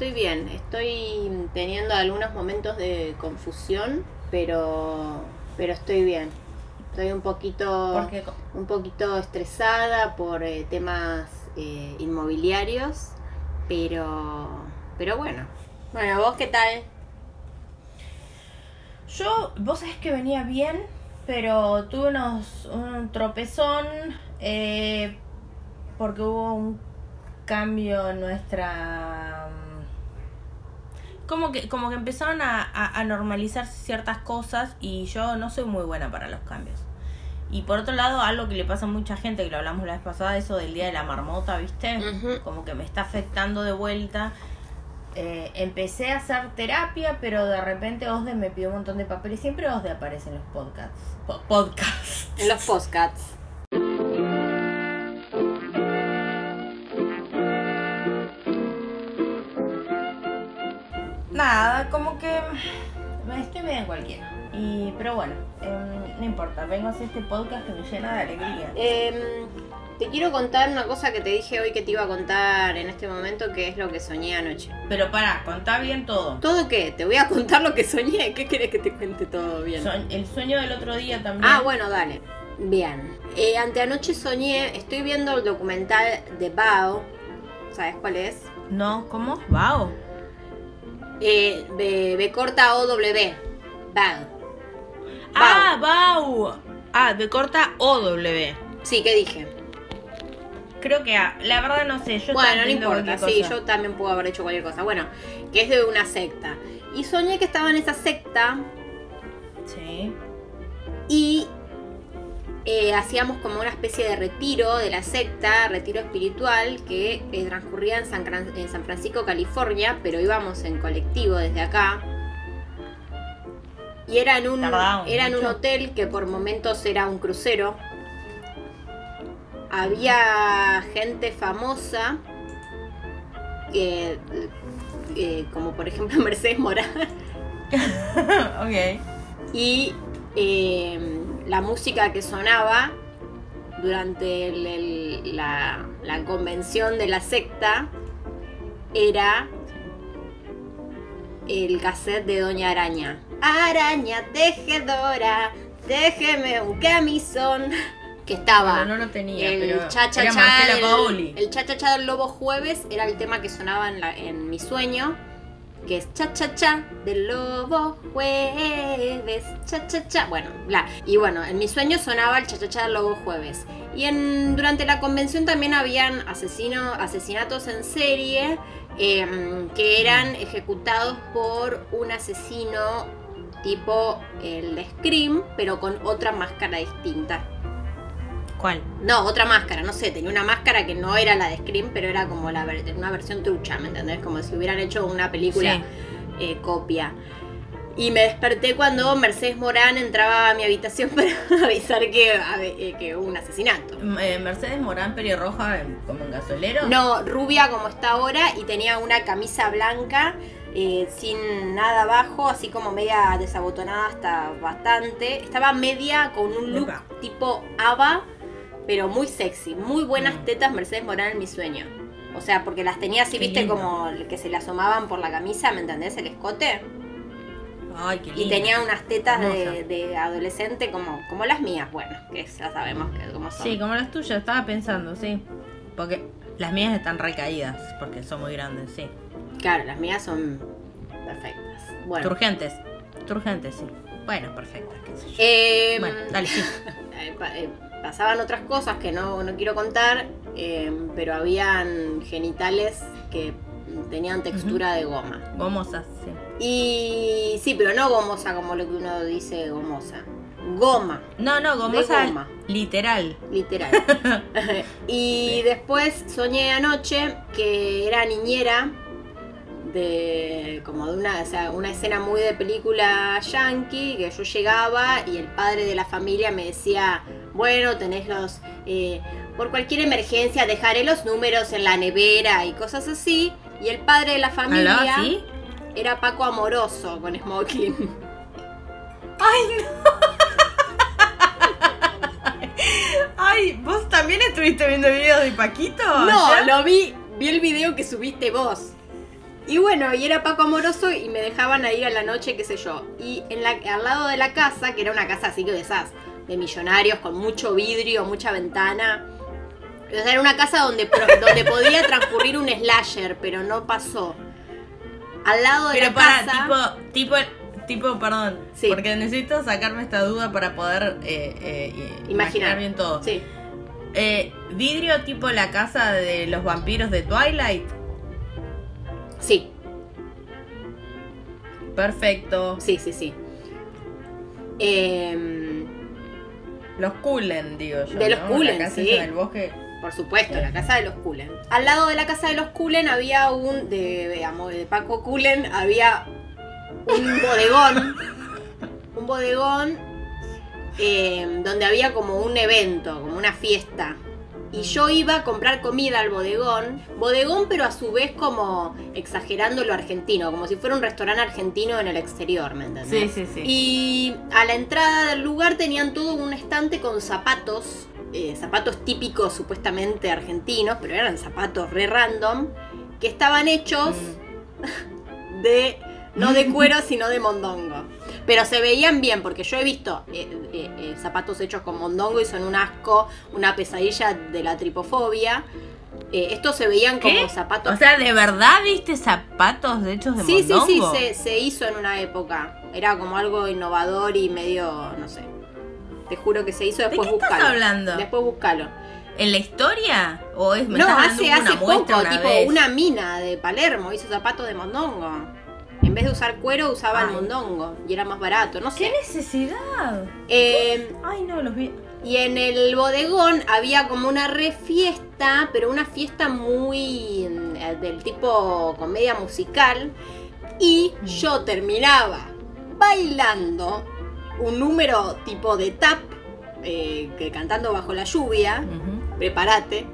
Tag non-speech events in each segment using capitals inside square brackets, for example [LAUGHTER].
estoy bien. Estoy teniendo algunos momentos de confusión, pero pero estoy bien. Estoy un poquito un poquito estresada por eh, temas eh, inmobiliarios, pero pero bueno. Bueno, ¿vos qué tal? Yo, vos sabés que venía bien, pero tuve unos, un tropezón eh, porque hubo un cambio en nuestra... Como que, como que empezaron a, a, a normalizar ciertas cosas y yo no soy muy buena para los cambios. Y por otro lado, algo que le pasa a mucha gente, que lo hablamos la vez pasada, eso del día de la marmota, ¿viste? Como que me está afectando de vuelta. Eh, empecé a hacer terapia, pero de repente Osde me pidió un montón de papeles. Siempre Osde aparece en los podcasts. Po- podcasts. En los postcats. Nada, como que me estoy bien cualquiera. Y, pero bueno, em, no importa. Vengo a hacer este podcast que me llena de alegría. Em, te quiero contar una cosa que te dije hoy que te iba a contar en este momento, que es lo que soñé anoche. Pero pará, contá bien todo. ¿Todo qué? Te voy a contar lo que soñé. ¿Qué querés que te cuente todo bien? El sueño del otro día también. Ah, bueno, dale. Bien. Eh, anteanoche soñé, estoy viendo el documental de Bao. ¿Sabes cuál es? No, ¿cómo? Wow. Eh, B, B corta O W. Bao. Ah, Bau. Ah, de corta OW. Sí, ¿qué dije? Creo que A. La verdad no sé. Yo bueno, no importa. Sí, cosa. yo también puedo haber hecho cualquier cosa. Bueno, que es de una secta. Y soñé que estaba en esa secta Sí. y eh, hacíamos como una especie de retiro de la secta, retiro espiritual, que eh, transcurría en San, Cran- en San Francisco, California, pero íbamos en colectivo desde acá. Y era en un, Tardábamos era en un hotel que por momentos era un crucero. Había gente famosa, que, eh, como por ejemplo [LAUGHS] Mercedes Morán. [LAUGHS] ok. Y eh, la música que sonaba durante el- el- la, la convención de la secta era el cassette de Doña Araña. Araña tejedora, déjeme un camisón. Que estaba Bueno, no lo tenía, el pero cha cha era cha Marcela del- Paoli. el cha cha cha del lobo jueves era el tema que sonaba en, la- en mi sueño que es cha cha cha del lobo jueves cha cha cha bueno bla. Y bueno en mi sueño sonaba el cha cha cha del lobo jueves. Y en durante la convención también habían asesino, asesinatos en serie em, que eran ejecutados por un asesino tipo el de Scream pero con otra máscara distinta ¿Cuál? no, otra máscara, no sé, tenía una máscara que no era la de Scream, pero era como la una versión trucha, ¿me entendés? Como si hubieran hecho una película Sí. eh, copia. Y me desperté cuando Mercedes Morán entraba a mi habitación [LAUGHS] para avisar que, eh, que hubo un asesinato. Eh, Mercedes Morán pelirroja como en gasolero. No, rubia como está ahora y tenía una camisa blanca eh, sin nada abajo, así como media desabotonada hasta bastante. Estaba media con un look tipo ABBA, pero muy sexy. Muy buenas Mm. tetas Mercedes Morán en mi sueño. O sea, porque las tenía así, Qué viste, lindo. como que se le asomaban por la camisa, ¿me entendés? El escote. Ay, qué lindo. Y tenía unas tetas de, adolescente como, como las mías, bueno, que ya sabemos que como son. Sí, como las tuyas, estaba pensando, sí. Porque las mías están recaídas, porque son muy grandes, sí. Claro, las mías son perfectas. Bueno. Turgentes. Turgentes, sí. Bueno, perfectas, qué sé yo. Eh, bueno, dale, sí. [LAUGHS] pa- pasaban otras cosas que no, no quiero contar, eh, pero habían genitales que tenían textura de goma. Gomosas, sí. Y sí, pero no gomosa como lo que uno dice gomosa. Goma, No, no, gomosa goma. literal. literal. [LAUGHS] [LAUGHS] y después soñé anoche que era niñera de como de una, o sea, una escena muy de película yankee, que yo llegaba y el padre de la familia me decía, bueno, tenés los, eh, por cualquier emergencia dejaré los números en la nevera y cosas así. Y el padre de la familia era Paco Amoroso con smoking. [LAUGHS] Ay, no. [LAUGHS] Ay, ¿vos también estuviste viendo videos de Paquito? No, lo vi vi el video que subiste vos. Y bueno, y era Paco Amoroso y me dejaban ahí a la noche, qué sé yo. Y en la, al lado de la casa, que era una casa así que de esas, de millonarios, con mucho vidrio, mucha ventana. O sea, era una casa donde, [LAUGHS] donde podía transcurrir un slasher, pero no pasó. Al lado de Pero la para, casa. tipo, tipo, tipo, perdón. Sí. Porque necesito sacarme esta duda para poder eh, eh, eh, imaginar. Imaginar. bien todo. Sí. Eh, ¿Vidrio tipo la casa de los vampiros de Twilight? Sí, Perfecto. sí, sí, sí. Em, Los Cullen, digo yo. De los ¿no? Cullen, La casa sí. en el bosque. por supuesto, la casa de los Cullen. Al lado de la casa de los Cullen había un, de, veamos, de Paco Cullen, había un bodegón. [LAUGHS] un bodegón em, donde había como un evento, como una fiesta. Y yo iba a comprar comida al bodegón. Bodegón, pero a su vez como exagerando lo argentino, como si fuera un restaurante argentino en el exterior, ¿me entendés? Sí, sí, sí. Y a la entrada del lugar tenían todo un estante con zapatos, eh, zapatos típicos supuestamente argentinos, pero eran zapatos re random, que estaban hechos Mm. [LAUGHS] de, no de cuero, sino de mondongo. Pero se veían bien, porque yo he visto eh, eh, eh, zapatos hechos con mondongo y son un asco, una pesadilla de la tripofobia. Eh, estos se veían como zapatos O sea, ¿de verdad viste zapatos hechos de Sí, sí, sí, mondongo? se, se hizo en una época. Era como algo innovador y medio, no sé. Te juro que se hizo, después qué estás buscalo. hablando? Después buscalo. ¿En la historia? ¿O es me No, hace, una hace muestra poco, una tipo vez? una mina de Palermo hizo zapatos de mondongo. En vez de usar cuero, usaba el Ay. mondongo. Y era más barato, no ¿Qué sé. necesidad? Eh, Ay, no, los vi. y en el bodegón había como una re fiesta, pero una fiesta muy eh, del tipo comedia musical. Y Mm. yo terminaba bailando un número tipo de tap, eh, que cantando bajo la lluvia, prepárate,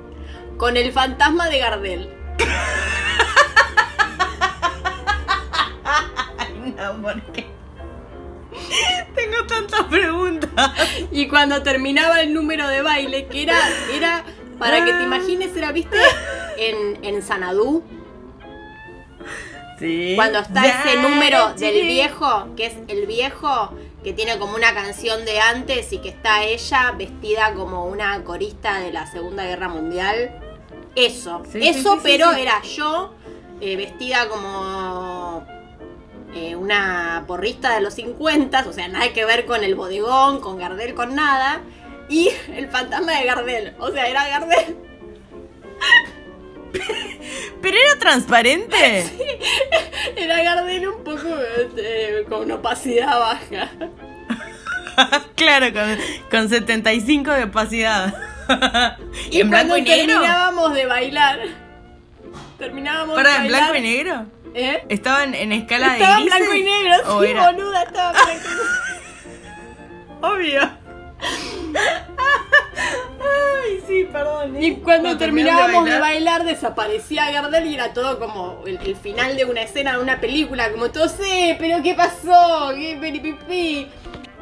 con el fantasma de Gardel. [LAUGHS] Ay, no, ¿por qué? [LAUGHS] Tengo tantas preguntas. Y cuando terminaba el número de baile, que era, era para que te imagines, era, viste, en, en Sanadú, Sí. Cuando está Ya, ese número sí. del viejo, que es el viejo que tiene como una canción de antes y que está ella vestida como una corista de la Segunda Guerra Mundial. Eso, Sí, eso, pero era yo eh, vestida como eh, una porrista de los 50, o sea, nada que ver con el bodegón, con Gardel, con nada. Y [LAUGHS] el fantasma de Gardel, o sea, era Gardel. [LAUGHS] ¿Pero era transparente? [LAUGHS] Era Gardel un poco eh, con opacidad baja. claro, con, con 75 de opacidad. Y, en blanco y negro? terminábamos de bailar, terminábamos ¿Para de en bailar. blanco y negro? ¿Eh? ¿Estaban en escala Estaba de en blanco y negro, ¿O sí, era- boluda, estaba en blanco y negro. [LAUGHS] Obvio. Ay, sí, perdón. Y cuando terminábamos de bailar- bailar, desaparecía Gardel y era todo como el, el final de una escena de una película, como todo, sí, pero ¿qué pasó? ¿Qué peripipi?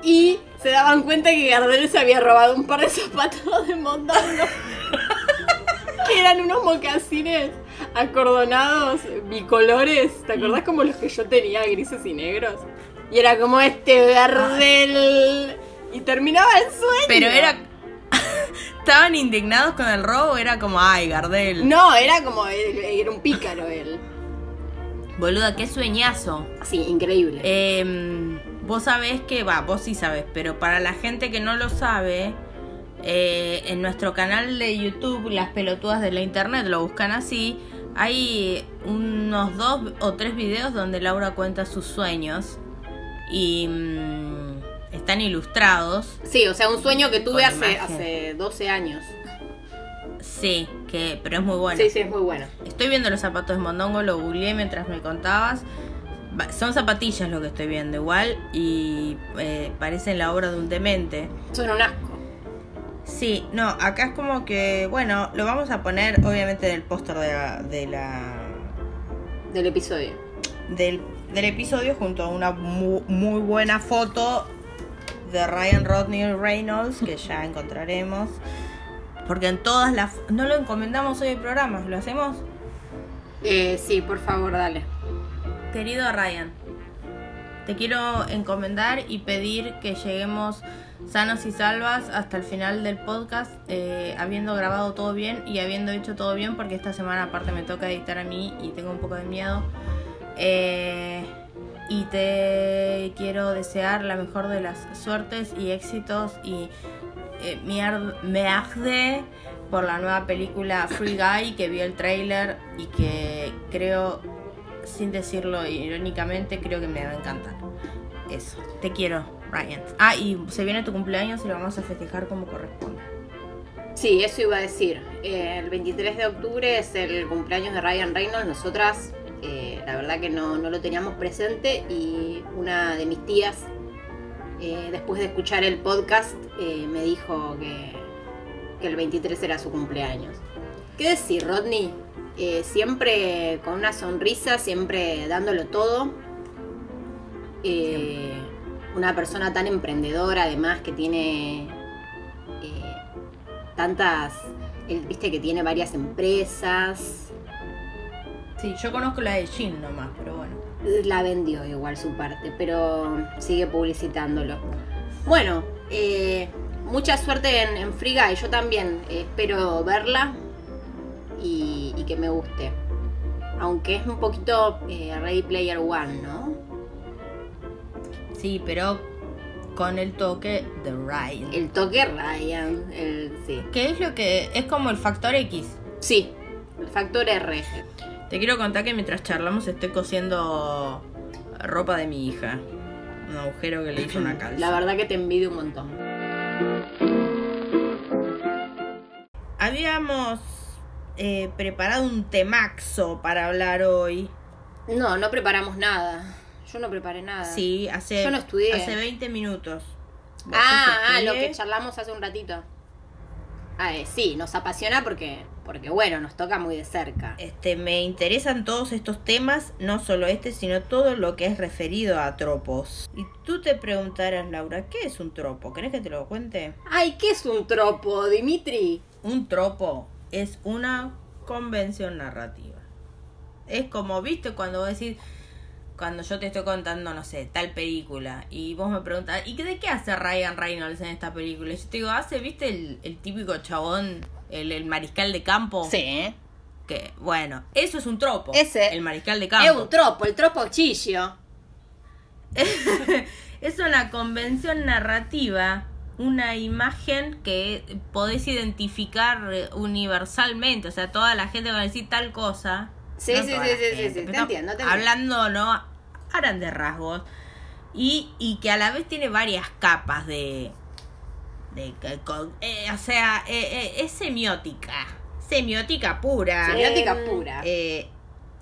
Y se daban cuenta que Gardel se había robado un par de zapatos de mondongo. [LAUGHS] que eran unos mocasines acordonados bicolores. ¿Te acordás como los que yo tenía, grises y negros? Y era como este Gardel. Y terminaba el sueño. Pero era. [LAUGHS] ¿Estaban indignados con el robo? Era como, ay, Gardel. No, era como. Era un pícaro él. Boluda, qué sueñazo. Sí, increíble. Em, vos sabés que, va, vos sí sabés, pero para la gente que no lo sabe, eh, en nuestro canal de YouTube, Las Pelotudas de la Internet, lo buscan así, hay unos dos o tres videos donde Laura cuenta sus sueños y mm, están ilustrados. Sí, o sea, un sueño que tuve hace, hace 12 años. Sí, que, pero es muy bueno. Sí, sí, es muy bueno. Estoy viendo los zapatos de Mondongo, lo googleé mientras me contabas. Son zapatillas lo que estoy viendo igual y eh, parecen la obra de un demente. Son un asco. Sí, no, acá es como que, bueno, lo vamos a poner obviamente en el póster de la, de la Del episodio. del, del episodio junto a una mu- muy buena foto de Ryan Rodney Reynolds que ya encontraremos. Porque en todas las... No lo encomendamos hoy el programa, ¿lo hacemos? Eh, sí, por favor, dale. Querido Ryan, te quiero encomendar y pedir que lleguemos sanos y salvas hasta el final del podcast, eh, habiendo grabado todo bien y habiendo hecho todo bien, porque esta semana aparte me toca editar a mí y tengo un poco de miedo. Eh, y te quiero desear la mejor de las suertes y éxitos y eh, mier- me arde por la nueva película Free Guy que vi el trailer y que creo, sin decirlo irónicamente, creo que me va a encantar. Eso, te quiero, Ryan. Ah, y se viene tu cumpleaños y lo vamos a festejar como corresponde. Sí, eso iba a decir. Eh, el 23 de octubre es el cumpleaños de Ryan Reynolds. Nosotras, eh, la verdad que no, no lo teníamos presente y una de mis tías, eh, después de escuchar el podcast, me dijo que, que el 23 era su cumpleaños. ¿Qué decir, Rodney? Siempre con una sonrisa, siempre dándolo todo. Eh, una persona tan emprendedora, además, que tiene eh, tantas. Él, viste que tiene varias empresas. Sí, yo conozco la de Jin nomás, pero bueno. La vendió igual su parte, pero sigue publicitándolo. Bueno, eh, mucha suerte en, en Free Guy. Yo también eh, espero verla y, y que me guste. Aunque es un poquito eh, Ready Player One, ¿no? Sí, pero con el toque de Ryan. El toque Ryan, el, sí. ¿Qué es lo que es como el factor X? Sí, el factor R. Te quiero contar que mientras charlamos estoy cosiendo ropa de mi hija. Un agujero que le hizo una calza. La verdad que te envidio un montón. Habíamos eh, preparado un temaxo para hablar hoy. No, no preparamos nada. Yo no preparé nada. Sí, hace, Yo no estudié. hace 20 minutos. Ah, ah, lo que charlamos hace un ratito. Ah, eh, sí, nos apasiona porque, porque, bueno, nos toca muy de cerca. Este, me interesan todos estos temas, no solo este, sino todo lo que es referido a tropos. Y tú te preguntarás, Laura, ¿qué es un tropo? ¿Querés que te lo cuente? Ay, ¿qué es un tropo, Dimitri? Un tropo es una convención narrativa. Es como, viste, cuando vos decís, cuando yo te estoy contando, no sé, tal película, y vos me preguntas, ¿y de qué hace Ryan Reynolds en esta película? Y yo te digo, hace, viste, el, el típico chabón, el, el mariscal de campo. Sí. Que, bueno, eso es un tropo. Ese El mariscal de campo. Es un tropo, el tropo chillo. [LAUGHS] es una convención narrativa, una imagen que podés identificar eh, universalmente. O sea, toda la gente va a decir tal cosa. Sí, No sí, sí, sí, sí, gente, sí, te entiendo, te. Hablando, ¿no? A grandes rasgos. Y, y que a la vez tiene varias capas de. de que con- eh, o sea, eh, eh, es semiótica. Semiótica pura. Semiótica pura. Eh,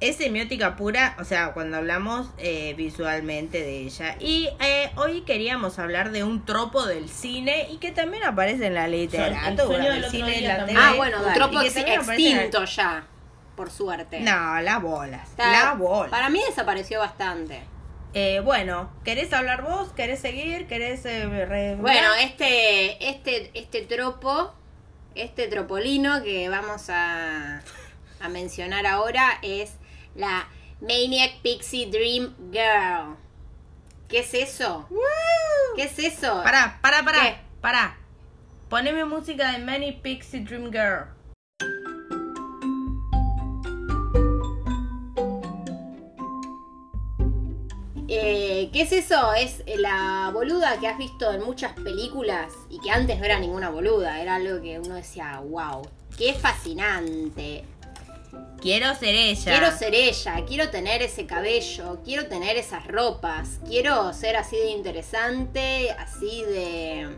es semiótica pura, o sea, cuando hablamos eh, visualmente de ella. Y eh, hoy queríamos hablar de un tropo del cine y que también aparece en la literatura, sueño del cine, día la tele. ah, bueno, un Dale. tropo extinto ya, por suerte. No, las bolas, O sea, las bolas. Para mí desapareció bastante. Eh, bueno, ¿querés hablar vos? ¿Querés seguir? ¿Querés... eh, Bueno, este, este, este tropo, este tropolino que vamos a, a mencionar ahora es la Maniac Pixie Dream Girl. ¿Qué es eso? ¿Qué es eso? Pará, pará, pará, ¿Qué? pará. Poneme música de Manny Pixie Dream Girl. Eh, ¿Qué es eso? Es la boluda que has visto en muchas películas y que antes no era ninguna boluda, era algo que uno decía, wow, qué fascinante. Quiero ser ella. Quiero ser ella, quiero tener ese cabello, quiero tener esas ropas, quiero ser así de interesante, así de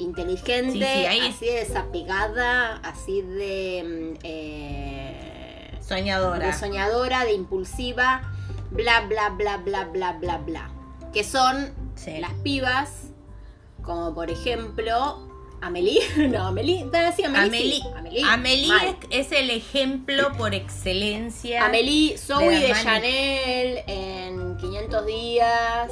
inteligente, Sí, sí, ahí es- así de desapegada, así de, mm, eh, Soñadora. de soñadora, de impulsiva, bla, bla, bla, bla, bla, bla, bla. Que son Sí. las pibas, como por ejemplo, Amelie. [LAUGHS] No, Amelie, sí, Amelie. Amelie, sí, Amelie, Amelie es, es el ejemplo por excelencia. Amelie, Zoe de. Chanel en 500 días,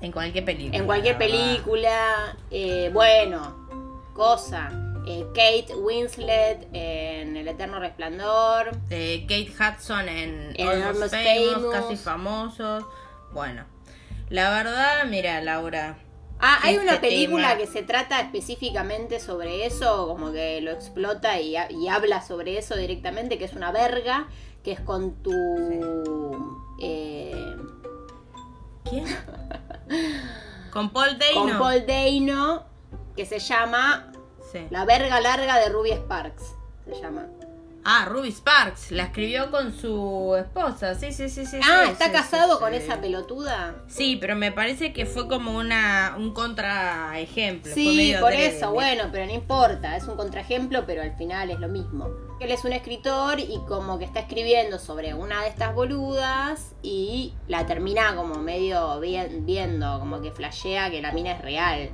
En cualquier película. en cualquier película. eh, bueno, cosa. Eh, Kate Winslet en El Eterno Resplandor. Eh, Kate Hudson en En Almost Almost Famous, Famous. Casi Famosos. Bueno, la verdad, mira, Laura. Ah, hay Este una película tema. que se trata específicamente sobre eso, como que lo explota y, ha- y habla sobre eso directamente, que es una verga, que es con tu... eh, ¿Quién? [LAUGHS] Con Paul Dano. con Paul Dano, que se llama Sí. La verga larga de Ruby Sparks. Se llama. Ah, Ruby Sparks. La escribió con su esposa. Sí, sí, sí, sí. ah, sí, ¿está sí, casado sí, con esa pelotuda? Sí, pero me parece que fue como una un contraejemplo. Sí, por eso, bueno, pero no importa, es un contraejemplo, pero al final es lo mismo. Él es un escritor y como que está escribiendo sobre una de estas boludas y la termina como medio vi- viendo, como que flashea que la mina es real.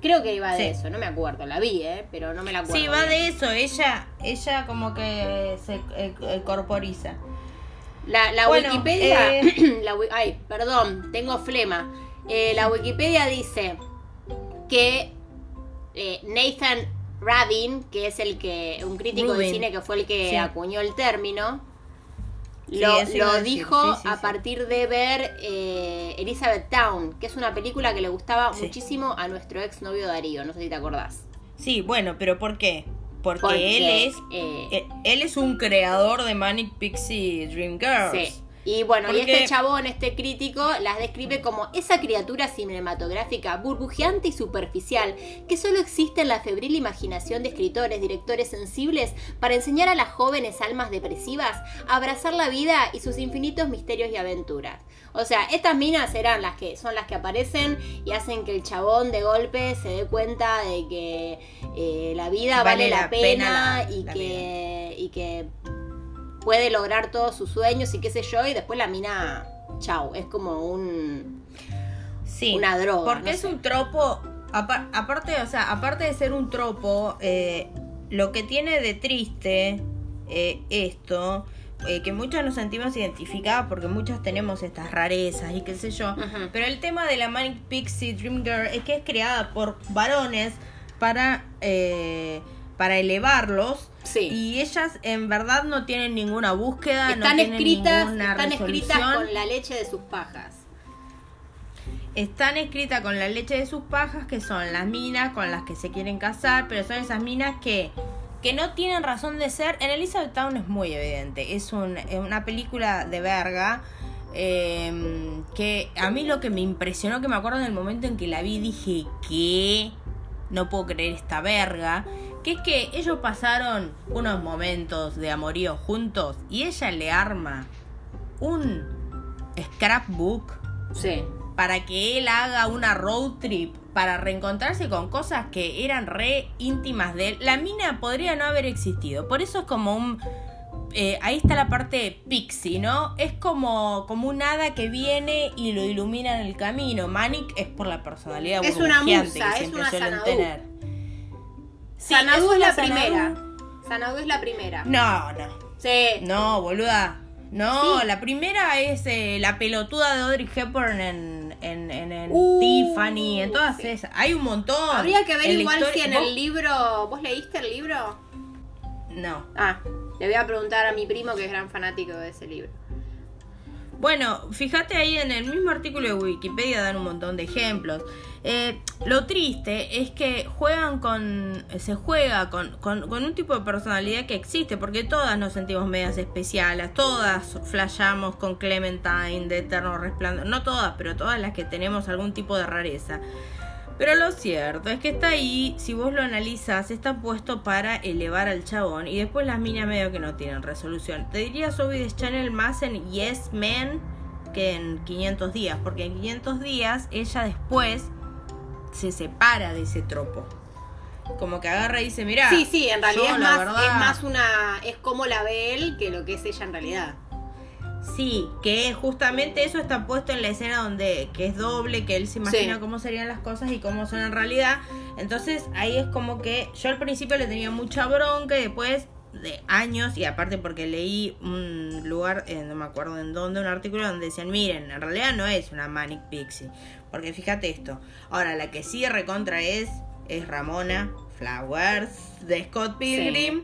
Creo que iba de Sí. eso, no me acuerdo, la vi, ¿eh? pero no me la acuerdo. Sí, va bien. de eso. Ella, ella como que se eh, eh, corporiza. La, la Bueno, Wikipedia. eh, [COUGHS] la ay, perdón, tengo flema. Eh, la Wikipedia dice que Nathan Radin, que es el que. un crítico de cine que fue el que Sí. acuñó el término. Sí, Lo, dijo sí, sí, a partir de ver eh, Elizabeth Town, que es una película que le gustaba muchísimo a nuestro ex novio Darío, no sé si te acordás. Sí, bueno, pero ¿por qué? Porque, Porque, él es eh, eh, él es un creador de Manic Pixie Dream Girls. Sí. Y bueno, y este chabón, este crítico, las describe como esa criatura cinematográfica burbujeante y superficial que solo existe en la febril imaginación de escritores, directores sensibles para enseñar a las jóvenes almas depresivas a abrazar la vida y sus infinitos misterios y aventuras. O sea, estas minas eran las que son las que aparecen y hacen que el chabón de golpe se dé cuenta de que eh, la vida vale, Vale la, la pena, pena la- y la que y que puede lograr todos sus sueños y qué sé yo, y después la mina, chau, es como un... Sí, Una droga, Porque no es sé. un tropo, apa- aparte, o sea, aparte de ser un tropo, eh, lo que tiene de triste eh, esto, eh, que muchas nos sentimos identificadas porque muchas tenemos estas rarezas y qué sé yo, pero el tema de la Manic Pixie Dream Girl es que es creada por varones para, eh, para elevarlos. Sí. Y ellas en verdad no tienen ninguna búsqueda, están no escritas, están escritas con la leche de sus pajas. Están escritas con la leche de sus pajas, que son las minas con las que se quieren casar, pero son esas minas que, que no tienen razón de ser. En Elizabeth Town es muy evidente. Es, un- es una película de verga. eh, que a mí lo que me impresionó, que me acuerdo en el momento en que la vi, dije que no puedo creer esta verga. Que es que ellos pasaron unos momentos de amorío juntos y ella le arma un scrapbook Sí. para que él haga una road trip para reencontrarse con cosas que eran re íntimas de él. La mina podría no haber existido. Por eso es como un... eh, ahí está la parte pixie, ¿no? Es como, como un hada que viene y lo ilumina en el camino. Manic es por la personalidad Es una musa, que es una tener. Sí, Sanadú es, la primera. Sanadú es la primera. No, no. Sí. No, boluda. No, Sí. la primera es eh, la pelotuda de Audrey Hepburn en, en, en, en Uh, Tiffany, en todas sí. esas. Hay un montón. Habría que ver En igual si en ¿Vos? el libro... ¿Vos leíste el libro? No. Ah, le voy a preguntar a mi primo que es gran fanático de ese libro. Bueno, fíjate ahí en el mismo artículo de Wikipedia dan un montón de ejemplos. Eh, lo triste es que juegan con, se juega con, con, con un tipo de personalidad que existe, porque todas nos sentimos medias especiales, todas flashamos con Clementine de Eterno Resplandor, no todas, pero todas las que tenemos algún tipo de rareza. Pero lo cierto es que está ahí, si vos lo analizas, está puesto para elevar al chabón y después las minas medio que no tienen resolución. Te diría de Channel más en Yes Man que en 500 días, porque en 500 días ella después se separa de ese tropo. Como que agarra y dice, mira, Sí, sí, en realidad yo, es, más, verdad- es más una... Es como la ve él que lo que es ella en realidad. Sí, que justamente eso está puesto en la escena donde que es doble, que él se imagina Sí. cómo serían las cosas y cómo son en realidad. Entonces ahí es como que yo al principio le tenía mucha bronca y después de años y aparte porque leí un lugar, eh, no me acuerdo en dónde, un artículo donde decían, miren, en realidad no es una Manic Pixie, porque fíjate esto, ahora la que sí recontra es es Ramona Flowers de Scott Pilgrim,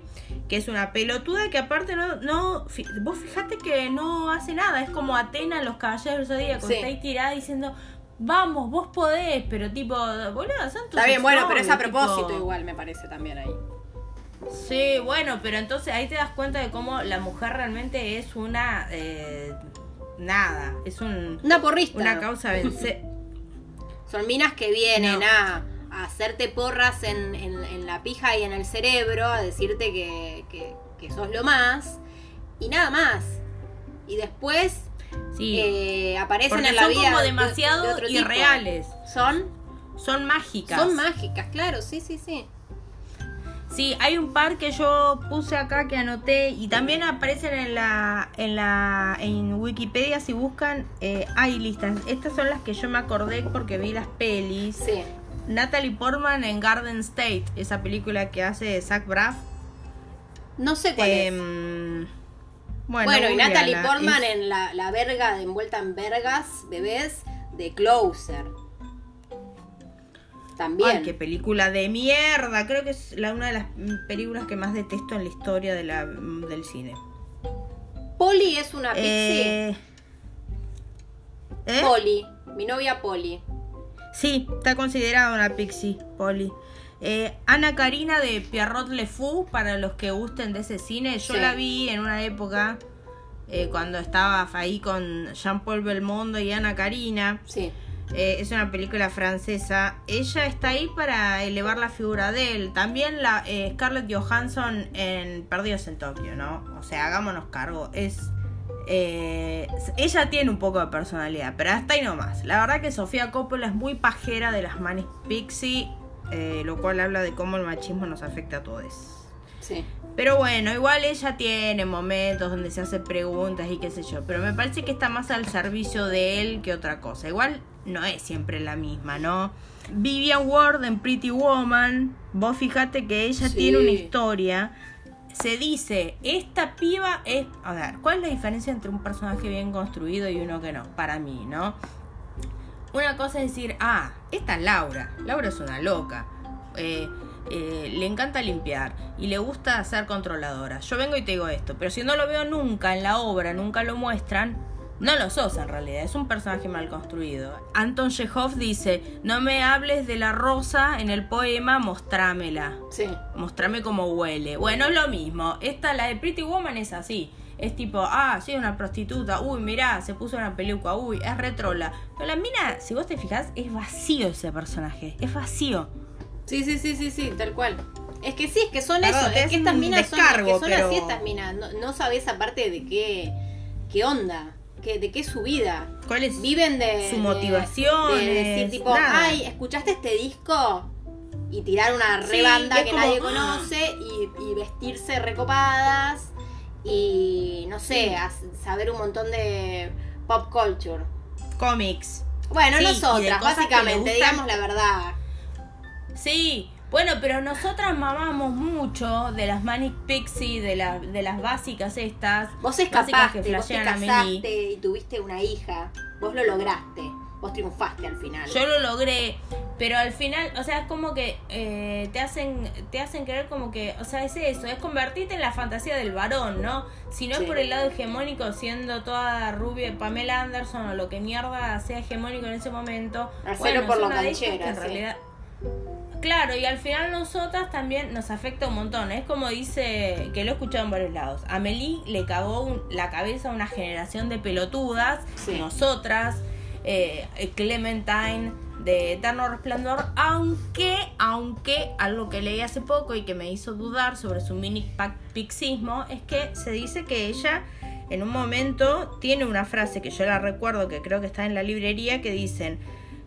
que es una pelotuda que aparte no, no, vos fijate que no hace nada, es como Atena en los caballeros del Zodíaco, Sí. está ahí tirada diciendo, vamos, vos podés, pero tipo, boludo, son tus Está bien, bueno, pero es a propósito tipo- igual, me parece también ahí. Sí, bueno, pero entonces ahí te das cuenta de cómo la mujer realmente es una, eh, nada, es un, Una porrista. una causa vencer. [LAUGHS] Son minas que vienen No. a, a hacerte porras en, en- en la pija y en el cerebro, a decirte que, que- que sos lo más, y nada más. Y después Sí, eh, aparecen porque en la son vida. como de- demasiado de tipo. irreales, Son, son mágicas. son mágicas, claro, sí, sí, sí. Sí, hay un par que yo puse acá que anoté y también aparecen en la en la en Wikipedia si buscan eh, hay listas. Estas son las que yo me acordé porque vi las pelis. Sí. Natalie Portman en Garden State, esa película que hace Zach Braff. No sé cuál es. Em, Bueno, bueno, y Natalie. Portman Es- en la, la verga de envuelta en vergas, bebés, de Closer. También. Ay, qué película de mierda. Creo que es la, una de las películas que más detesto en la historia de la, del cine. Polly es una pixie. Eh, ¿eh? Polly, mi novia Polly. Sí, está considerada una pixie, Polly. Eh, Ana Karina de Pierrot Le Fou, para los que gusten de ese cine. Yo Sí. la vi en una época eh, cuando estaba ahí con Jean-Paul Belmondo y Ana Karina. Sí. Eh, es una película francesa. Ella está ahí para elevar la figura de él. También la eh, Scarlett Johansson en Perdidos en Tokio, ¿no? O sea, hagámonos cargo. Es. Eh, ella tiene un poco de personalidad, pero hasta ahí nomás. La verdad que Sofía Coppola es muy pajera de las Manic Pixie, eh, lo cual habla de cómo el machismo nos afecta a todos. Sí. Pero bueno, igual ella tiene momentos donde se hace preguntas y qué sé yo. Pero me parece que está más al servicio de él que otra cosa. Igual no es siempre la misma, ¿no? Vivian Ward en Pretty Woman. Vos fíjate que ella Sí. tiene una historia. Se dice, esta piba es... A ver, ¿cuál es la diferencia entre un personaje bien construido y uno que no? Para mí, ¿no? Una cosa es decir, ah, esta es Laura. Laura es una loca. Eh, eh, le encanta limpiar y le gusta ser controladora. Yo vengo y te digo esto, pero si no lo veo nunca en la obra, nunca lo muestran, no lo sos en realidad, es un personaje mal construido. Anton Chekhov dice, no me hables de la rosa en el poema, mostrámela. Sí. Mostrame cómo huele. Bueno, es lo mismo. Esta, la de Pretty Woman, es así. Es tipo, ah, sí, una prostituta. Uy, mirá, se puso una peluca. Uy, es retrola. Pero la mina, si vos te fijas, es vacío ese personaje. Es vacío. Sí, sí, sí, sí, sí, tal cual. Es que sí, es que son Perdón, eso, es es que estas minas son, es que son pero- así estas minas. No, no sabes aparte de qué, qué onda, de qué es su vida. ¿Cuál es? Viven de. Su motivación, De, decir tipo, nada. ay, ¿escuchaste este disco? Y tirar una Sí, re banda es que como, nadie ¡ah! conoce y, y vestirse recopadas y no sé, saber un montón de pop culture. Cómics. Bueno, Sí, nosotras, básicamente, digamos la verdad. Sí. Bueno, pero nosotras mamamos mucho de las Manic Pixie, de, la, de las básicas estas. Vos escapaste, que vos te casaste y tuviste una hija. Vos lo lograste. Vos triunfaste al final. Yo lo logré, pero al final, o sea, es como que eh, te hacen te hacen creer como que, o sea, es eso, es convertirte en la fantasía del varón, ¿no? Si no Sí. es por el lado hegemónico, siendo toda rubia Pamela Anderson o lo que mierda sea hegemónico en ese momento, Hacelo por lo canchera, que en sí. Claro, y al final nosotras también nos afecta un montón. Es como dice, que lo he escuchado en varios lados. A Meli le cagó un- la cabeza a una generación de pelotudas. Sí. Nosotras, eh, Clementine de Eterno Resplandor. Aunque, aunque, algo que leí hace poco y que me hizo dudar sobre su mini pixismo, es que se dice que ella en un momento tiene una frase que yo la recuerdo, que creo que está en la librería, que dicen...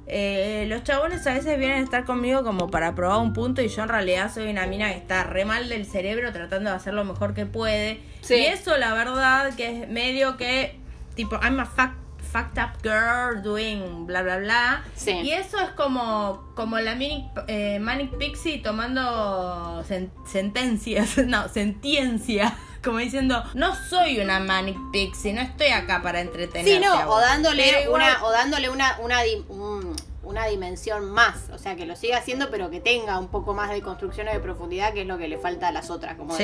Eh, los chabones a veces vienen a estar conmigo como para probar un punto y yo en realidad soy una mina que está re mal del cerebro tratando de hacer lo mejor que puede. Sí. Y eso la verdad que es medio que tipo I'm a fuck- fucked up girl doing bla bla bla. Sí. Y eso es como como la mini, eh, Manic Pixie tomando sen- sentencias, [LAUGHS] no, sentiencia. Como diciendo, no soy una Manic Pixie, no estoy acá para entretenerte. Sí, no, a vos". o dándole igual- una, o dándole una, una, un- una dimensión más. O sea, que lo siga haciendo, pero que tenga un poco más de construcción y de profundidad, que es lo que le falta a las otras, como Sí,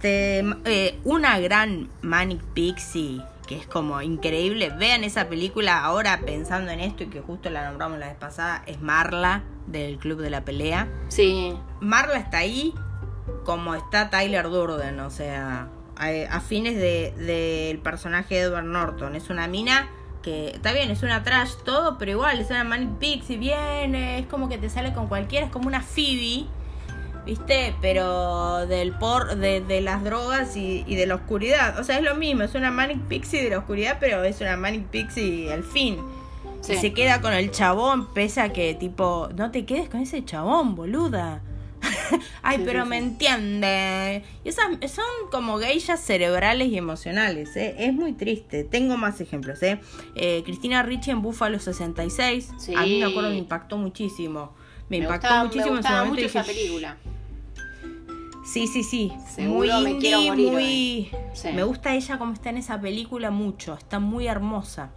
te- eh, una gran Manic Pixie que es como increíble. Vean esa película ahora pensando en esto y que justo la nombramos la vez pasada, es Marla del Club de la Pelea. Sí, Marla está ahí como está Tyler Durden, o sea, a, fines de- del personaje de Edward Norton. Es una mina que está bien, es una trash todo, pero igual es una Manic Pixie, viene, es como que te sale con cualquiera, es como una Phoebe, ¿viste? Pero del por, de, de las drogas y, y de la oscuridad. O sea, es lo mismo, es una Manic Pixie de la oscuridad, pero es una Manic Pixie al fin. sí. Y se queda con el chabón, pese a que tipo, no te quedes con ese chabón, boluda. [LAUGHS] Ay, Sí, pero sí, me sí. entiende. Y esas son como geishas cerebrales y emocionales, ¿eh? Es muy triste. Tengo más ejemplos, ¿eh? Eh, Cristina Ricci en Búfalo 66. Sí. A mí me acuerdo, me impactó muchísimo. Me, Me impactó gustaba, muchísimo me en su gustaba momento. mucho dije, esa película. Sí, sí, sí. Seguro muy me indie, quiero morir muy... Sí. Me gusta ella como está en esa película mucho. Está muy hermosa.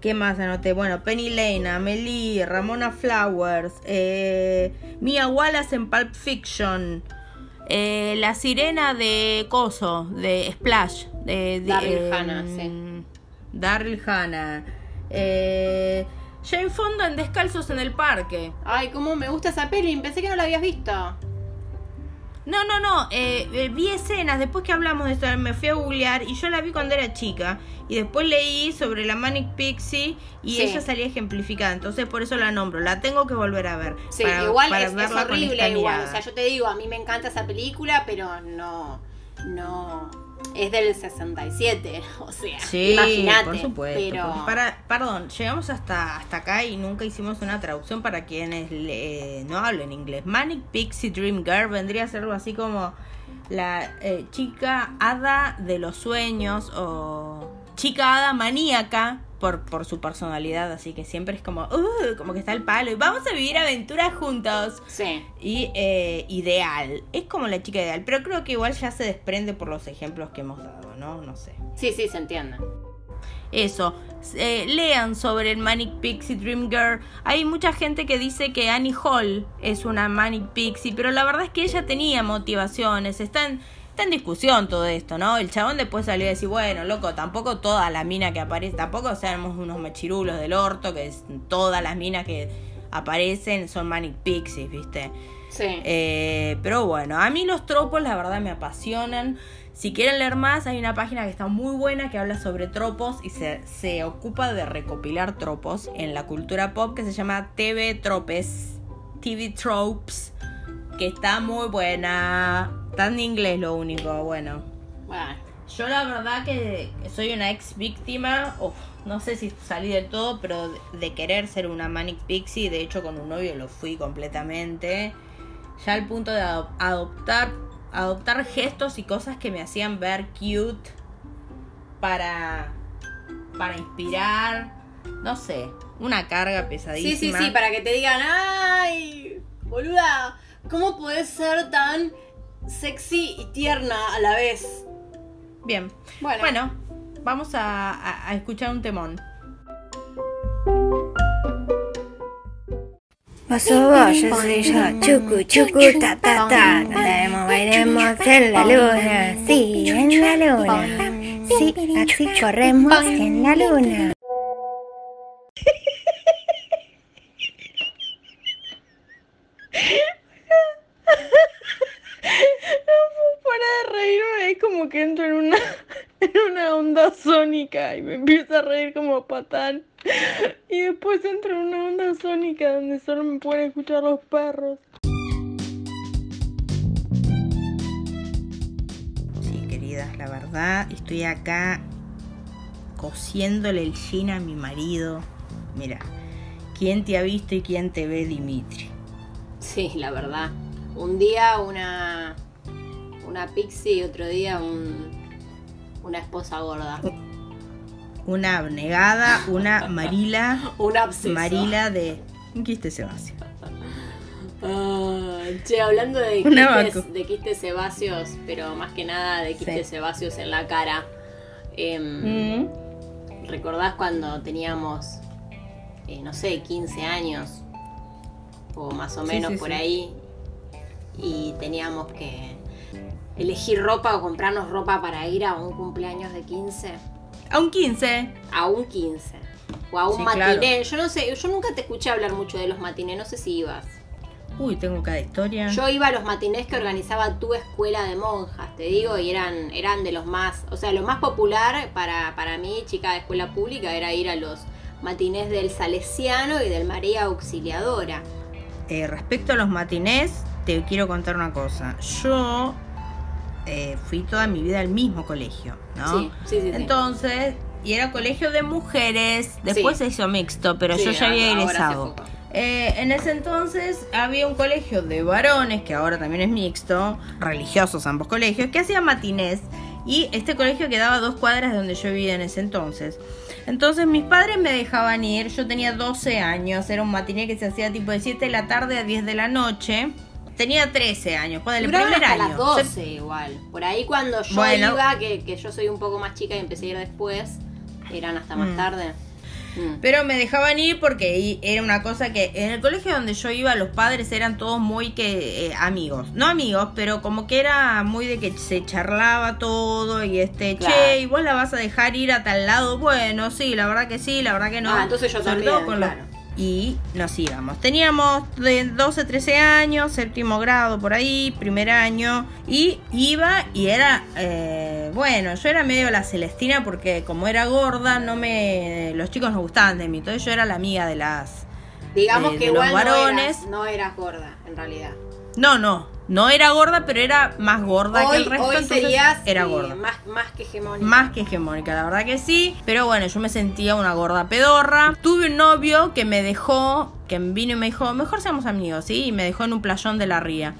¿Qué más anoté? Bueno, Penny Lane, Amelie, Ramona Flowers, eh, Mia Wallace en Pulp Fiction, eh, La Sirena de Coso, de Splash, de, de, Daryl eh, Hannah, sí. Daryl Hannah. Eh, Jane Fonda en Descalzos en el Parque. Ay, cómo me gusta esa peli. Pensé que no la habías visto. No, no, no, eh, eh, vi escenas después que hablamos de esto, me fui a googlear y yo la vi cuando era chica y después leí sobre la Manic Pixie y Sí. ella salía ejemplificada, entonces por eso la nombro, la tengo que volver a ver. Sí, para- igual para es, es horrible igual. O sea, yo te digo, a mí me encanta esa película, pero no. No. Es del 67. [LAUGHS] O sea, Sí, imagínate. por supuesto. Pero. para, perdón, llegamos hasta, hasta acá y nunca hicimos una traducción para quienes le- no hablen inglés. Manic Pixie Dream Girl vendría a ser algo así como la eh, chica hada de los sueños o chica hada maníaca por, por su personalidad, así que siempre es como, "Uh", como que está el palo y vamos a vivir aventuras juntos. Sí. Y eh, ideal, es como la chica ideal, pero creo que igual ya se desprende por los ejemplos que hemos dado, ¿no? No sé. Sí, sí, se entiende. Eso, eh, lean sobre el Manic Pixie Dream Girl. Hay mucha gente que dice que Annie Hall es una Manic Pixie, pero la verdad es que ella tenía motivaciones. Está en, está en discusión todo esto, ¿no? El chabón después salió a decir, bueno, loco, tampoco toda la mina que aparece, tampoco seamos unos machirulos del orto, que es- todas las minas que aparecen son Manic Pixies, ¿viste? Sí. Eh, pero bueno, a mí los tropos la verdad me apasionan. Si quieren leer más, hay una página que está muy buena que habla sobre tropos y se, se ocupa de recopilar tropos en la cultura pop que se llama TV Tropes, TV Tropes, que está muy buena. Está en inglés lo único, bueno. Bueno. Yo la verdad que soy una ex víctima, uf, no sé si salí del todo, pero de, querer ser una Manic Pixie, de hecho con un novio lo fui completamente, ya al punto de ado- adoptar, adoptar gestos y cosas que me hacían ver cute para, para inspirar, no sé, una carga Sí, pesadísima. sí, sí, para que te digan, ¡ay! Boluda, ¿cómo podés ser tan sexy y tierna a la vez? Bien, Bueno. bueno, vamos a, a- a escuchar un temón. Vos, yo soy yo, chucu, chucu, ta, ta, ta. Andaremos, bailemos en la luna, sí, en la luna. Sí, así corremos en la luna. No puedo parar de reírme, es como que entro en una, en una onda sónica y me empiezo a reír como patán. Y después entro en una onda sónica donde solo me pueden escuchar los perros. Sí, queridas, la verdad, estoy acá cosiéndole el jean a mi marido. Mira, ¿quién te ha visto y quién te ve, Dimitri? Sí, la verdad. Un día una una pixie y otro día un, una esposa gorda. Una abnegada, una Marila. [LAUGHS] Un absceso. Marila de un quiste sebáceo. Ah, che, hablando de quistes, de quistes sebáceos, pero más que nada de quistes Sí. sebáceos en la cara. em, Mm. ¿Recordás cuando teníamos eh, no sé, 15 años o más o menos sí, por ahí y teníamos que elegir ropa o comprarnos ropa para ir a un cumpleaños de 15, A un 15. a un 15 o a un Sí, matiné. Yo no sé, yo nunca te escuché hablar mucho de los matinés, no sé si ibas. Uy, tengo cada historia. Yo iba a los matinés que organizaba tu escuela de monjas, te digo, y eran, eran de los más, o sea, lo más popular para, para mí, chica de escuela pública, era ir a los matinés del Salesiano y del María Auxiliadora. Eh, respecto a los matinés, te quiero contar una cosa. Yo eh, fui toda mi vida al mismo colegio, ¿no? Sí, sí, sí. Entonces, y era colegio de mujeres, después Sí. se hizo mixto, pero Sí, yo ya había egresado. Eh, en ese entonces había un colegio de varones, que ahora también es mixto, religiosos ambos colegios, que hacían matinés. Y este colegio quedaba a dos cuadras de donde yo vivía en ese entonces. Entonces mis padres me dejaban ir, yo tenía 12 años, era un matiné que se hacía tipo de 7 de la tarde a 10 de la noche. Tenía 13 años, pues el primer hasta año. las 12 igual. Por ahí cuando yo Bueno. iba, que, que yo soy un poco más chica y empecé a ir después, eran hasta más Mm. tarde. Mm. Pero me dejaban ir porque era una cosa que en el colegio donde yo iba los padres eran todos muy que eh, amigos, no amigos, pero como que era muy de que se charlaba todo y este, Claro. che, ¿y vos la vas a dejar ir a tal lado? Bueno, sí, la verdad que sí, la verdad que no. Ah, entonces yo Sobre también, todo con los- claro. Y nos íbamos. Teníamos de 12, 13 años, séptimo grado por ahí, primer año. Y iba y era, eh, bueno, yo era medio la Celestina porque como era gorda, no me, los chicos no gustaban de mí. Entonces yo era la amiga de las... Digamos de- que de los igual varones. No, eras, no eras gorda, en realidad. No, no, no era gorda, pero era más gorda que el resto. hoy serías era gorda. Más, más que hegemónica. Más que hegemónica, la verdad que sí. Pero bueno, yo me sentía una gorda pedorra. Tuve un novio que me dejó, que vino y me dijo, mejor seamos amigos, ¿sí? Y me dejó en un playón de la ría.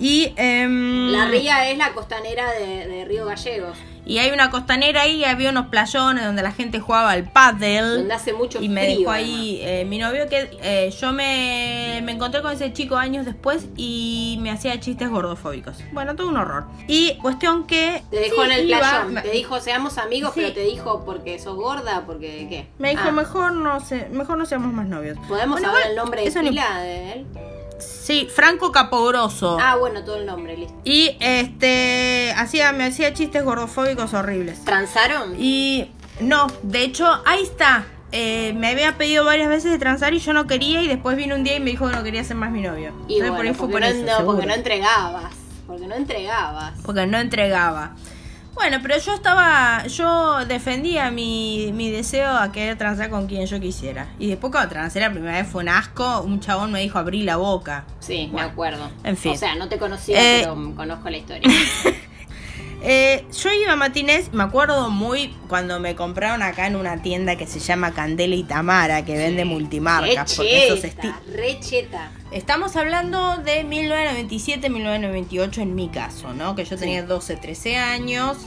Y, em, La ría es la costanera de, de Río Gallegos, y hay una costanera ahí, había unos playones donde la gente jugaba al pádel. donde hace mucho Y me frío. dejó ahí eh, mi novio que eh, yo me, me encontré con ese chico años después y me hacía chistes gordofóbicos. Bueno, todo un horror. Y cuestión que... Te dejó sí, en el iba, playón. me- Te dijo, seamos amigos, Sí. pero te dijo porque sos gorda, porque qué. Me dijo, Ah, mejor no sé, mejor no seamos más novios. ¿Podemos Bueno, saber igual, el nombre de pila de él? Sí, Franco Capogroso. Ah, bueno, todo el nombre, listo. Y este hacía, me hacía chistes gordofóbicos horribles. ¿Transaron? Y no, de hecho, ahí está. Eh, me había pedido varias veces de transar y yo no quería y después vino un día y me dijo que no quería ser más mi novio. Y Entonces, bueno, por ahí fue porque, por no, eso, no, porque no entregabas. Porque no entregabas. porque no entregaba. Bueno, pero yo estaba, yo defendía mi, mi deseo a querer transar con quien yo quisiera. Y después cuando transé la primera vez fue un asco, un chabón me dijo abrí la boca. Sí, Bueno, me acuerdo. en fin. O sea, no te conocía, Eh, pero conozco la historia. [LAUGHS] Eh, yo iba a matinés, me acuerdo muy cuando me compraron acá en una tienda que se llama Candela y Tamara, que vende multimarcas. Recheta, recheta. Estamos hablando de 1997-1998 en mi caso, ¿no? Que yo tenía 12, 13 años.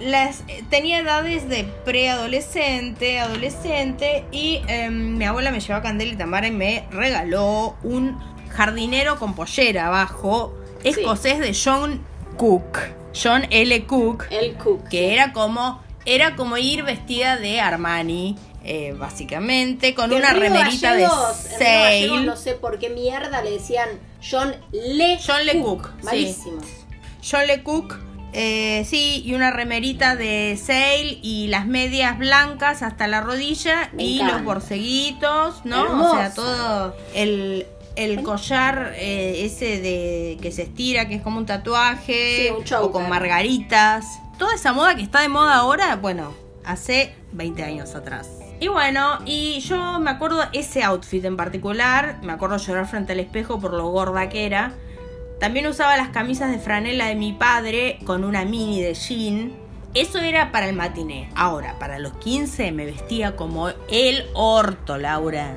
Las, eh, tenía edades de preadolescente, adolescente y em, mi abuela me llevó a Candela y Tamara y me regaló un jardinero con pollera abajo, escocés de John Cook, John L. Cook, El cook. que era como, era como ir vestida de Armani, eh, básicamente, con Que una remerita de Gallegos- Sale. No sé por qué mierda le decían John Le John Le Cook, sí. Malísimo. John Le Cook, eh, sí, y una remerita de Sale y las medias blancas hasta la rodilla Me y encanta. los borceguitos, ¿no? Hermoso. O sea, todo el, el collar eh, ese de que se estira, que es como un tatuaje, Sí, un choker. o con margaritas. Toda esa moda que está de moda ahora, bueno, hace 20 años atrás. Y bueno, y yo me acuerdo ese outfit en particular, me acuerdo llorar frente al espejo por lo gorda que era. También usaba las camisas de franela de mi padre con una mini de jean. Eso era para el matiné. Ahora, para los 15 me vestía como el orto, Laura.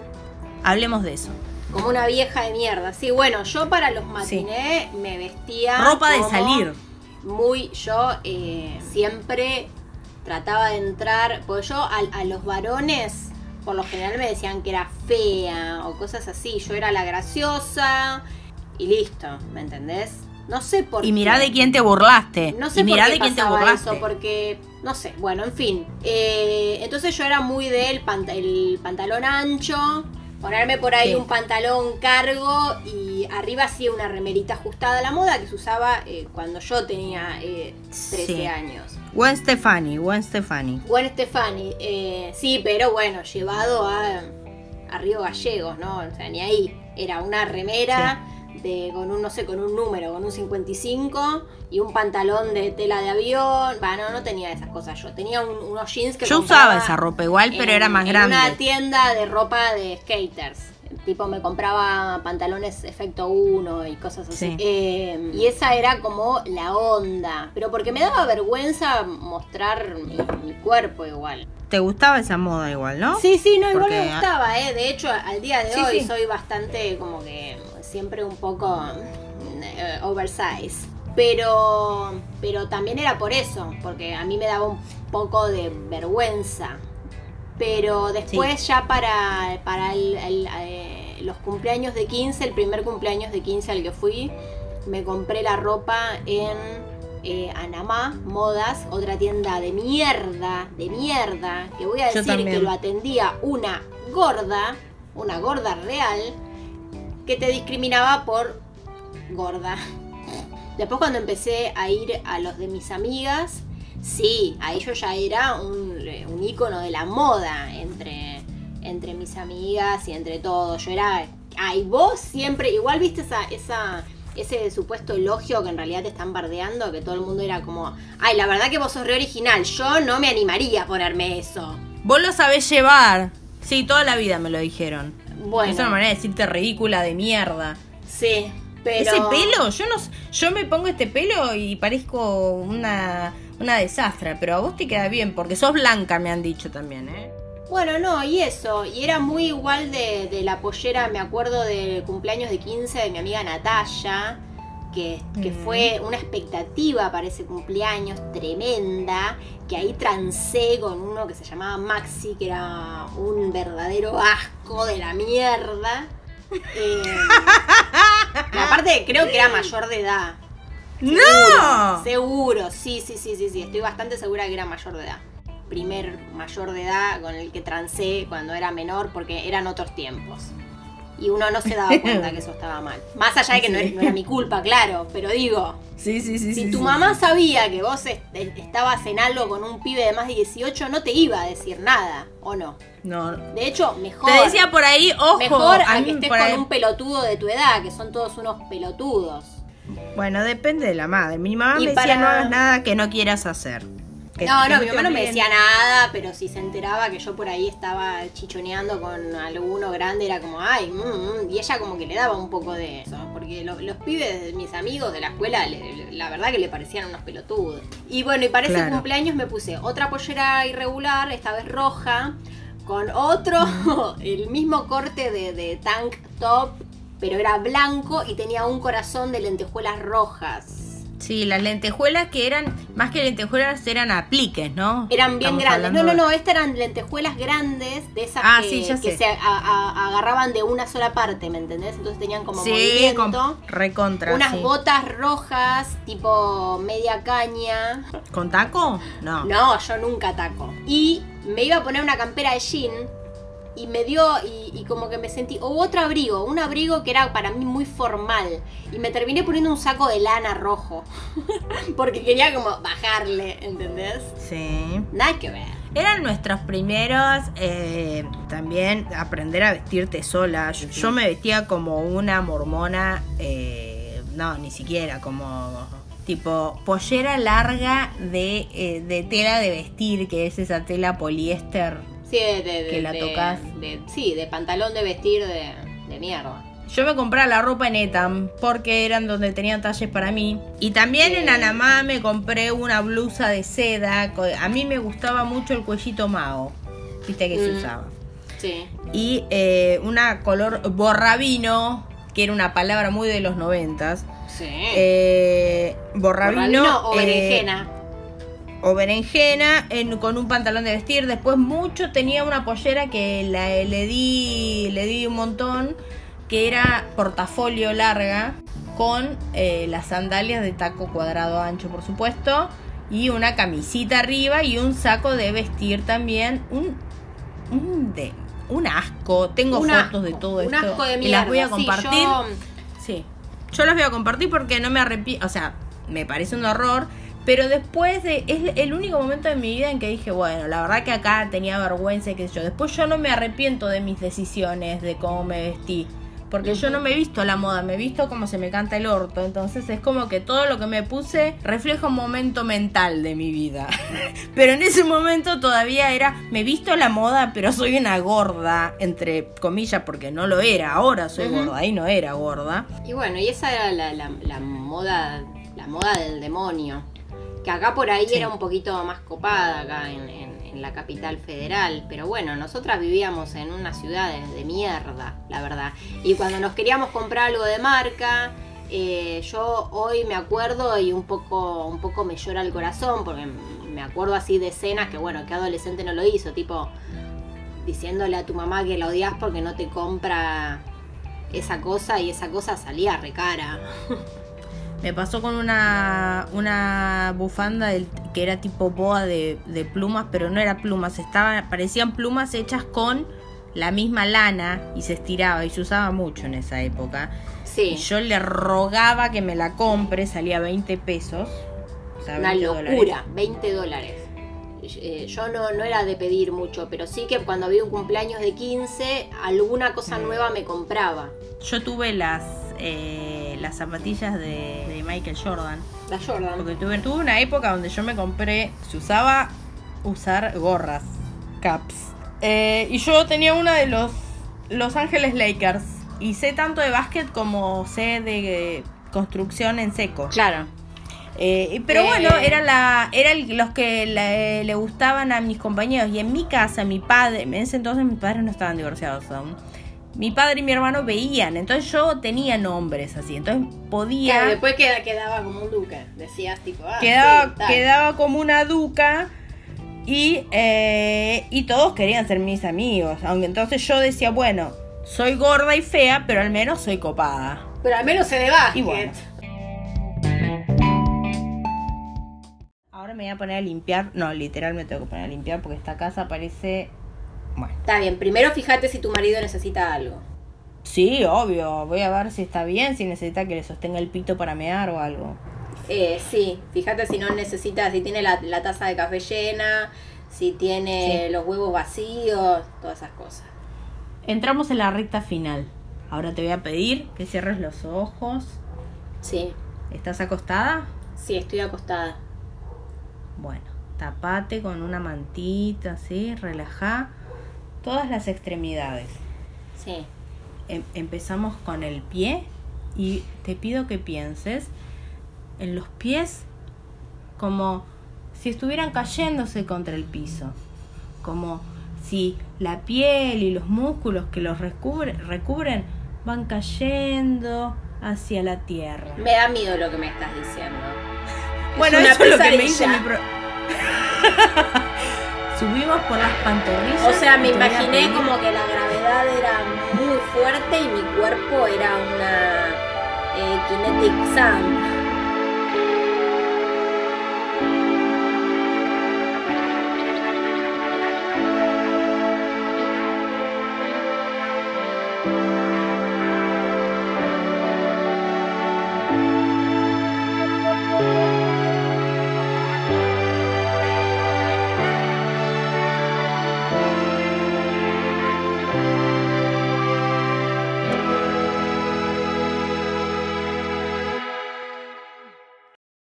Hablemos de eso. Como una vieja de mierda. Sí, bueno, yo para los matiné me vestía. Ropa de salir. Muy, yo eh, siempre trataba de entrar. Porque yo a, a los varones, por lo general me decían que era fea o cosas así. Yo era la graciosa y listo, ¿me entendés? No sé por qué. Y mirá de quién te burlaste. No sé y por qué de quién te burlaste. eso, porque, no sé, bueno, en fin. Eh, entonces yo era muy del pant- el pantalón ancho, ponerme por ahí Sí. un pantalón cargo y arriba hacía una remerita ajustada a la moda que se usaba eh, cuando yo tenía eh, 13 Sí. años. Gwen Stefani, Gwen Stefani. Gwen Stefani, eh, sí, pero bueno, llevado a, a Río Gallegos, ¿no? O sea, ni ahí. Era una remera de, con un, no sé, con un número, con un 55 y un pantalón de tela de avión. Bueno, no tenía esas cosas yo. Tenía un- unos jeans que Yo usaba esa ropa igual, pero en- era más en grande. una tienda de ropa de skaters. Tipo, me compraba pantalones efecto 1 y cosas así. Sí. Eh, y esa era como la onda. Pero porque me daba vergüenza mostrar mi, mi cuerpo igual. ¿Te gustaba esa moda igual, no? Sí, sí, no, igual Porque- me gustaba, ¿eh? De hecho, al día de Sí, hoy sí. soy bastante como que siempre un poco eh, oversize. Pero, pero también era por eso, porque a mí me daba un poco de vergüenza. Pero después ya para, para el- el, eh, los cumpleaños de 15, el primer cumpleaños de 15 al que fui, me compré la ropa en eh, Anamá, Modas, otra tienda de mierda, de mierda, que voy a decir que lo atendía una gorda, una gorda real, que te discriminaba por gorda. Después cuando empecé a ir a los de mis amigas, sí, ahí yo ya era un, un ícono de la moda entre, entre mis amigas y entre todos. Yo era, ay, vos siempre, igual viste esa, ese supuesto elogio que en realidad te están bardeando, que todo el mundo era como, ay, la verdad que vos sos re original, yo no me animaría a ponerme eso. Vos lo sabés llevar. Sí, toda la vida me lo dijeron. Bueno, Es una manera de decirte ridícula de mierda. sí, pero... Ese pelo, yo no yo me pongo este pelo y parezco una, una desastre, pero a vos te queda bien, porque sos blanca, me han dicho también, ¿eh? Bueno, no, y eso, y era muy igual de, de la pollera, me acuerdo del cumpleaños de 15 de mi amiga Natalia, que, que Mm. fue una expectativa para ese cumpleaños tremenda, que ahí trancé con uno que se llamaba Maxi, que era un verdadero asco de la mierda. [LAUGHS] Eh, aparte creo que era mayor de edad. ¡No! Seguro, sí, sí, sí, sí, sí. Estoy bastante segura que era mayor de edad. Primer mayor de edad con el que trancé cuando era menor porque eran otros tiempos. Y uno no se daba [LAUGHS] cuenta que eso estaba mal. Más allá de que no, era, no era mi culpa, claro. Pero digo, Sí, sí, sí. si sí, tu sí. mamá sabía que vos est- estabas en algo con un pibe de más de 18, no te iba a decir nada, ¿o no? No. De hecho, mejor. Te decía por ahí, ojo, Mejor a que estés con ahí- un pelotudo de tu edad, que son todos unos pelotudos. Bueno, depende de la madre. Mi mamá Y me para- decía no hagas nada que no quieras hacer. Que- No, no, mi mamá no me obliguen". decía nada, pero si se enteraba que yo por ahí estaba chichoneando con alguno grande, era como, ay, mm, mm", y ella como que le daba un poco de eso, porque lo- los pibes de mis amigos de la escuela, le- la verdad que le parecían unos pelotudos. Y bueno, y para ese cumpleaños me puse otra pollera irregular, esta vez roja, con otro, [LAUGHS] el mismo corte de, de tank top, pero era blanco y tenía un corazón de lentejuelas rojas. Sí, las lentejuelas que eran, más que lentejuelas, eran apliques, ¿no? Eran bien Estamos grandes. No, no, no, estas eran lentejuelas grandes, de esas Ah, que, sí, se a- a- agarraban de una sola parte, ¿me entendés? Entonces tenían como Sí, movimiento. con, recontra. unas sí. botas rojas, tipo media caña. ¿Con taco? No. No, yo nunca taco. Y me iba a poner una campera de jean y me dio, y, y como que me sentí, o otro abrigo, un abrigo que era para mí muy formal. Y me terminé poniendo un saco de lana rojo. [LAUGHS] Porque quería como bajarle, ¿entendés? Sí. Nada que ver. Eran nuestros primeros eh, también aprender a vestirte sola. Yo, yo me vestía como una mormona, eh, no, ni siquiera, como tipo pollera larga de, eh, de tela de vestir, que es esa tela poliéster. De, Que la de- tocas. de- sí, de pantalón de vestir de, de mierda. Yo me compraba la ropa en Etam porque eran donde tenían talles para mí. Y también en. Anamá me compré una blusa de seda. A mí me gustaba mucho el cuellito Mao. Viste que se Mm. usaba. Sí. y eh, una color borrabino, que era una palabra muy de los noventas. Sí. Eh, borrabino, Borrabino o eh, berenjena. O berenjena en- con un pantalón de vestir. Después mucho tenía una pollera que la, le di le di un montón, que era portafolio larga. con eh, las sandalias de taco cuadrado ancho, por supuesto, y una camisita arriba y un saco de vestir también. Un, un, de, un asco. Tengo Un fotos de todo un esto. asco de y las voy a mierda, sí, compartir. yo- Sí. Yo las voy a compartir porque no me arrepiento. O sea, me parece un horror. Pero después de. Es el único momento de mi vida en que dije, bueno, la verdad que acá tenía vergüenza y qué sé yo. Después yo no me arrepiento de mis decisiones, de cómo me vestí. Porque yo no me he visto a la moda, me he visto como se me canta el orto. Entonces es como que todo lo que me puse refleja un momento mental de mi vida. [LAUGHS] pero en ese momento todavía era, me he visto a la moda, pero soy una gorda, entre comillas, porque no lo era. Ahora soy gorda, ahí no era gorda. Y bueno, y esa era la, la- la moda, la moda del demonio. Que acá por ahí Sí. era un poquito más copada, acá en, en- en la capital federal. Pero bueno, nosotras vivíamos en una ciudad de, de mierda, la verdad. Y cuando nos queríamos comprar algo de marca, eh, yo hoy me acuerdo y un poco, un poco me llora el corazón, porque me acuerdo así de escenas que bueno, que adolescente no lo hizo, tipo diciéndole a tu mamá que la odias porque no te compra esa cosa y esa cosa salía recara. [LAUGHS] Me pasó con una, una bufanda del- que era tipo boa de, de plumas, pero no era plumas, estaban, parecían plumas hechas con la misma lana y se estiraba y se usaba mucho en esa época. Y Sí, yo le rogaba que me la compre, salía 20 pesos. o sea, una 20 locura, dólares. 20 dólares. Eh, yo no, no era de pedir mucho, pero sí que cuando había un cumpleaños de 15, alguna cosa nueva me compraba. Yo tuve las, eh, las zapatillas de, de Michael Jordan. La Jordan. Porque tuve, tuve una época donde yo me compré, se usaba usar gorras, caps. Eh, y yo tenía una de los Los Ángeles Lakers. Y sé tanto de básquet como sé de eh, construcción en seco. Claro. Eh, pero Eh. bueno, era la, era el- los que le, le gustaban a mis compañeros. Y en mi casa, mi padre, en ese entonces mis padres no estaban divorciados aún. Mi padre y mi hermano veían, entonces yo tenía nombres así, entonces podía... Claro, después queda- quedaba como un duque. Decías tipo, ah, quedaba, sí, quedaba como una duca y, eh, y todos querían ser mis amigos. Aunque entonces yo decía, bueno, soy gorda y fea, pero al menos soy copada. Pero al menos se de básquet. Y bueno. Ahora me voy a poner a limpiar. No, literal me tengo que poner a limpiar porque esta casa parece... Bueno. Está bien, primero fíjate si tu marido necesita algo. Sí, obvio. Voy a ver si está bien, si necesita que le sostenga el pito para mear o algo. Eh, sí, fíjate si no necesita, si tiene la, la taza de café llena, si tiene Sí. los huevos vacíos, todas esas cosas. Entramos en la recta final. Ahora te voy a pedir que cierres los ojos. Sí, ¿Estás acostada? sí, estoy acostada. Bueno, tapate con una mantita, así, relajá todas las extremidades. Sí. Em- empezamos con el pie y te pido que pienses en los pies como si estuvieran cayéndose contra el piso, como si la piel y los músculos que los recubre- recubren van cayendo hacia la tierra. Me da miedo lo que me estás diciendo. [LAUGHS] Bueno, eso es lo que me dice mi pro- [LAUGHS] Subimos por las pantorrillas. O sea, me imaginé como que la gravedad era muy fuerte y mi cuerpo era una eh, kinetic sand.